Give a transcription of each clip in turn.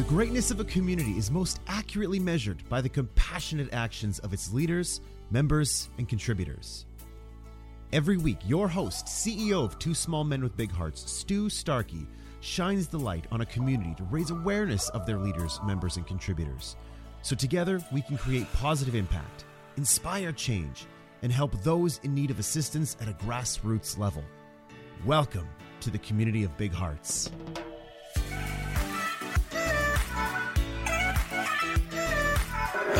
The greatness of a community is most accurately measured by the compassionate actions of its leaders, members, and contributors. Every week, your host, CEO of Two Small Men with Big Hearts, Stu Starkey, shines the light on a community to raise awareness of their leaders, members, and contributors. So together, we can create positive impact, inspire change, and help those in need of assistance at a grassroots level. Welcome to the community of Big Hearts.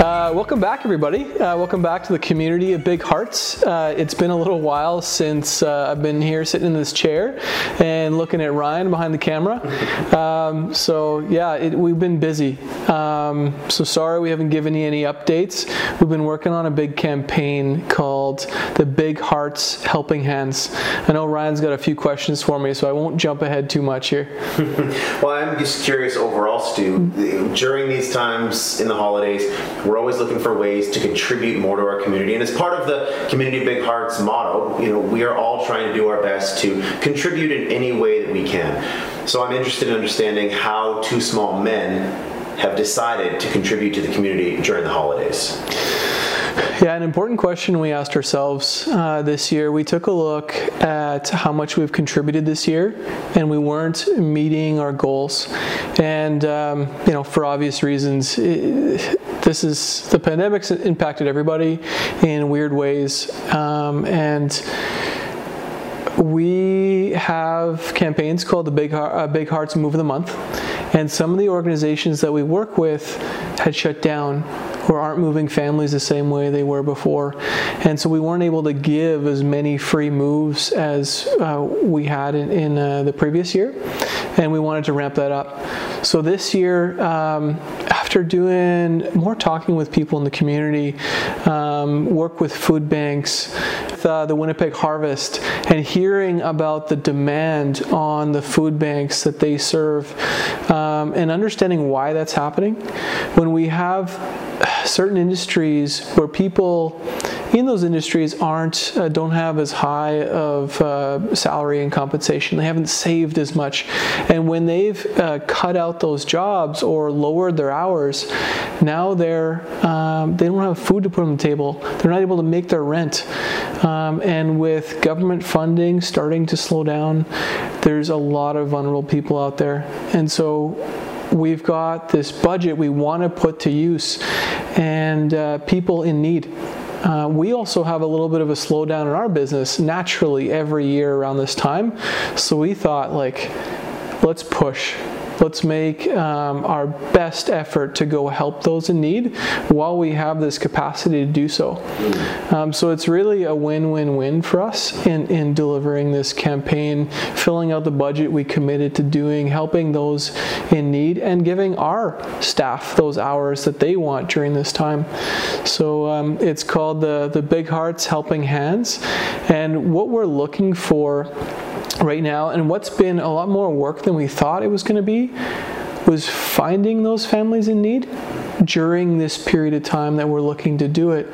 Uh, welcome back, everybody. Uh, welcome back to the community of Big Hearts. Uh, it's been a little while since uh, I've been here sitting in this chair and looking at Ryan behind the camera. Um, so, yeah, it, we've been busy. Um, so, sorry we haven't given you any updates. We've been working on a big campaign called the Big Hearts Helping Hands. I know Ryan's got a few questions for me, so I won't jump ahead too much here. well, I'm just curious overall, Stu. During these times in the holidays, we're always looking for ways to contribute more to our community. And as part of the Community Big Hearts motto, you know, we are all trying to do our best to contribute in any way that we can. So I'm interested in understanding how two small men have decided to contribute to the community during the holidays. Yeah, an important question we asked ourselves uh, this year. We took a look at how much we've contributed this year, and we weren't meeting our goals. And um, you know, for obvious reasons, it, this is the pandemic's impacted everybody in weird ways, um, and we have campaigns called the Big, uh, Big Hearts Move of the Month, and some of the organizations that we work with had shut down or aren't moving families the same way they were before. And so we weren't able to give as many free moves as uh, we had in, in uh, the previous year, and we wanted to ramp that up. So this year, um, after doing more talking with people in the community, um, work with food banks, uh, the Winnipeg Harvest, and hearing about the demand on the food banks that they serve, um, and understanding why that's happening, when we have certain industries where people in those industries aren't uh, don't have as high of uh, salary and compensation. They haven't saved as much, and when they've uh, cut out those jobs or lowered their hours, now they're um, they don't have food to put on the table. They're not able to make their rent, um, and with government funding starting to slow down, there's a lot of vulnerable people out there, and so we've got this budget we want to put to use and uh, people in need. Uh, we also have a little bit of a slowdown in our business naturally every year around this time. So we thought, like, let's push let's make um, our best effort to go help those in need while we have this capacity to do so. Um, so it's really a win-win-win for us in, in delivering this campaign, filling out the budget we committed to doing, helping those in need, and giving our staff those hours that they want during this time. So um, it's called the the Big Hearts Helping Hands, and what we're looking for right now. And what's been a lot more work than we thought it was going to be was finding those families in need during this period of time that we're looking to do it.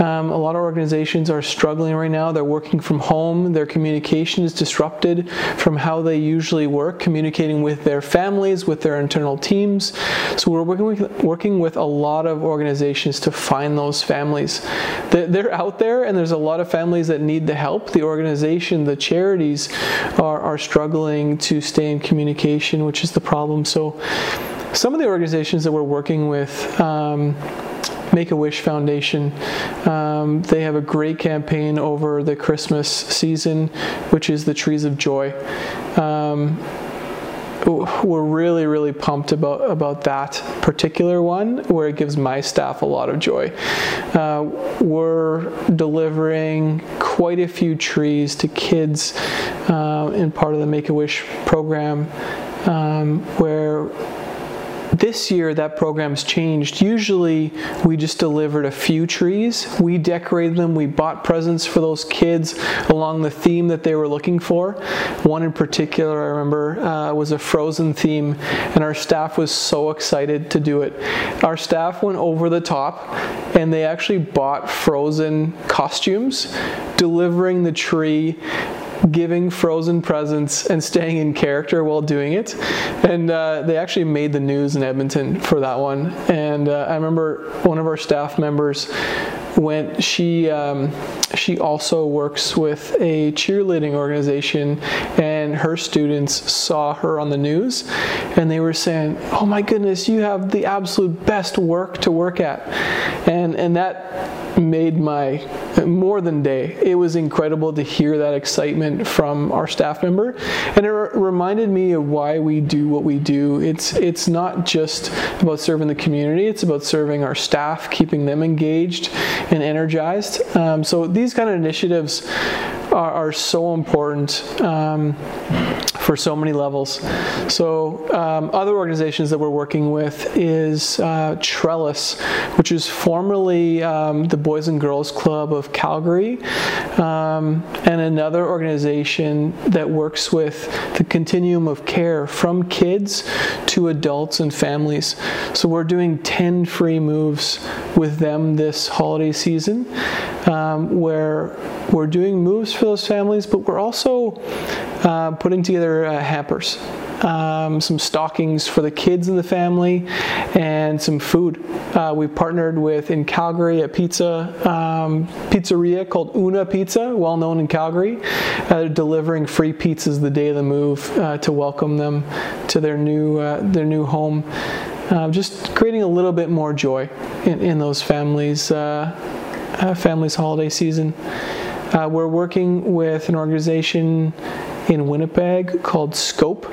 Um, a lot of organizations are struggling right now. They're working from home. Their communication is disrupted from how they usually work, communicating with their families, with their internal teams. So we're working with, working with a lot of organizations to find those families. They're out there, and there's a lot of families that need the help. The organization, the charities, are, are struggling to stay in communication, which is the problem. So some of the organizations that we're working with, um, Make a Wish Foundation, um, they have a great campaign over the Christmas season, which is the Trees of Joy. Um, we're really really pumped about about that particular one where it gives my staff a lot of joy uh, we're delivering quite a few trees to kids uh, in part of the make-a-wish program um, where this year, that program's changed. Usually, we just delivered a few trees. We decorated them, we bought presents for those kids along the theme that they were looking for. One in particular, I remember, uh, was a frozen theme, and our staff was so excited to do it. Our staff went over the top and they actually bought frozen costumes, delivering the tree giving frozen presents and staying in character while doing it. And uh, they actually made the news in Edmonton for that one. And uh, I remember one of our staff members went she um, she also works with a cheerleading organization and her students saw her on the news and they were saying oh my goodness you have the absolute best work to work at and and that made my more than day. It was incredible to hear that excitement from our staff member, and it reminded me of why we do what we do. It's it's not just about serving the community; it's about serving our staff, keeping them engaged and energized. Um, so these kind of initiatives are, are so important. Um, for so many levels. So, um, other organizations that we're working with is uh, Trellis, which is formerly um, the Boys and Girls Club of Calgary, um, and another organization that works with the continuum of care from kids to adults and families. So, we're doing 10 free moves with them this holiday season um, where we're doing moves for those families, but we're also uh, putting together uh, hampers. Um, some stockings for the kids in the family, and some food. Uh, we partnered with in Calgary a pizza um, pizzeria called Una Pizza, well known in Calgary. Uh, delivering free pizzas the day of the move uh, to welcome them to their new uh, their new home. Just creating a little bit more joy in, in those families' families' holiday season. Uh, we're working with an organization in Winnipeg called Scope.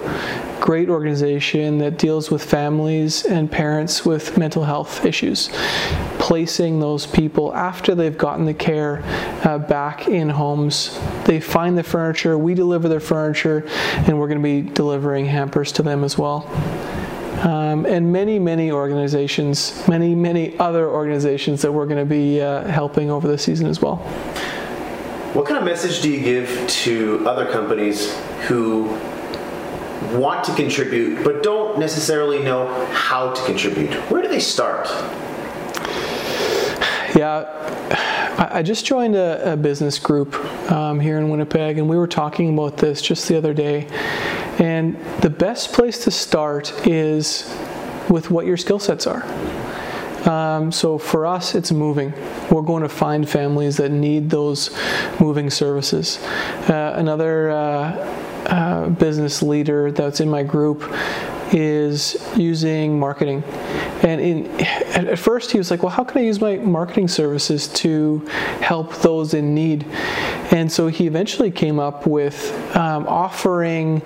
Great organization that deals with families and parents with mental health issues, placing those people after they've gotten the care uh, back in homes. They find the furniture, we deliver their furniture, and we're going to be delivering hampers to them as well. Um, and many, many organizations, many, many other organizations that we're going to be uh, helping over the season as well. What kind of message do you give to other companies who want to contribute but don't necessarily know how to contribute? Where do they start? Yeah, I just joined a, a business group um, here in Winnipeg, and we were talking about this just the other day. And the best place to start is with what your skill sets are. Um, so for us, it's moving. We're going to find families that need those moving services. Uh, another uh, uh, business leader that's in my group is using marketing. And in, at first, he was like, Well, how can I use my marketing services to help those in need? And so he eventually came up with um, offering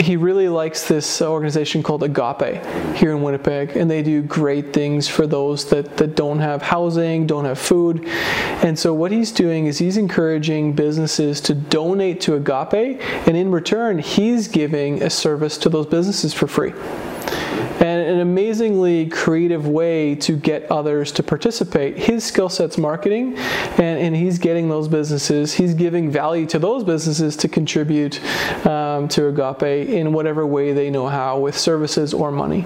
he really likes this organization called Agape here in Winnipeg, and they do great things for those that, that don't have housing, don't have food. And so, what he's doing is he's encouraging businesses to donate to Agape, and in return, he's giving a service to those businesses for free and an amazingly creative way to get others to participate. His skill set's marketing, and, and he's getting those businesses, he's giving value to those businesses to contribute um, to Agape in whatever way they know how, with services or money.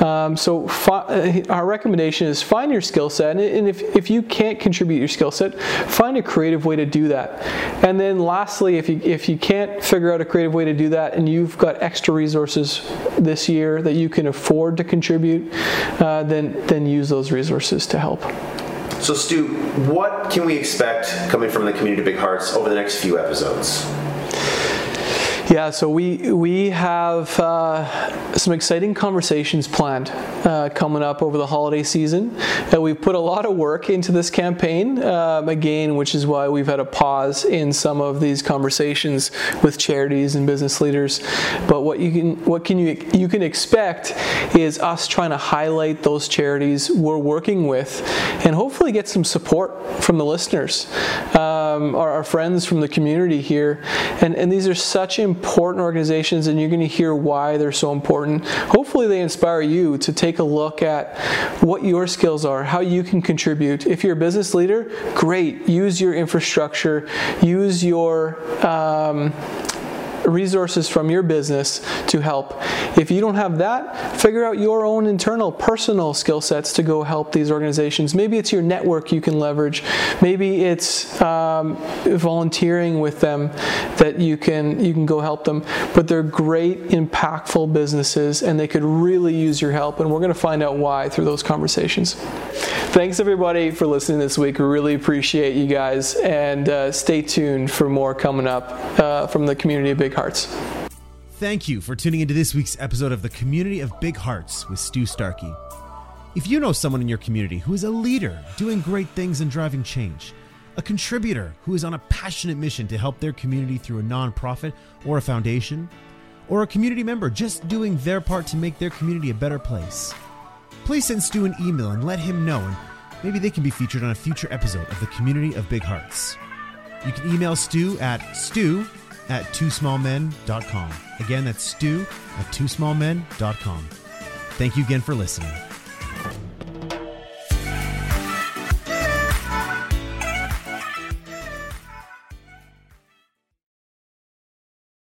Um, so, fi- uh, our recommendation is find your skill set, and if, if you can't contribute your skill set, find a creative way to do that. And then, lastly, if you, if you can't figure out a creative way to do that and you've got extra resources this year that you can afford, afford to contribute, uh, then then use those resources to help. So, Stu, what can we expect coming from the community of Big Hearts over the next few episodes? Yeah, so we we have uh, some exciting conversations planned uh, coming up over the holiday season. Uh, we've put a lot of work into this campaign um, again, which is why we've had a pause in some of these conversations with charities and business leaders. But what you can what can you you can expect is us trying to highlight those charities we're working with, and hopefully get some support from the listeners, um, our, friends from the community here, and and these are such important important organizations, and you're going to hear why they're so important. Hopefully, they inspire you to take a look at what your skills are, how you can contribute. If you're a business leader, great. Use your infrastructure, use your um, resources from your business to help. If you don't have that, figure out your own internal personal skill sets to go help these organizations. Maybe it's your network you can leverage. Maybe it's um, volunteering with them that you can you can go help them. But they're great, impactful businesses, and they could really use your help. And we're going to find out why through those conversations. Thanks everybody for listening this week. We really appreciate you guys, and uh, stay tuned for more coming up uh, from the community of Big Hearts. Thank you for tuning into this week's episode of the Community of Big Hearts with Stu Starkey. If you know someone in your community who is a leader doing great things and driving change, a contributor who is on a passionate mission to help their community through a nonprofit or a foundation, or a community member just doing their part to make their community a better place, please send Stu an email and let him know, and maybe they can be featured on a future episode of the Community of Big Hearts. You can email Stu at stu at twosmallmen.com. Again, that's stu at twosmallmen.com. Thank you again for listening.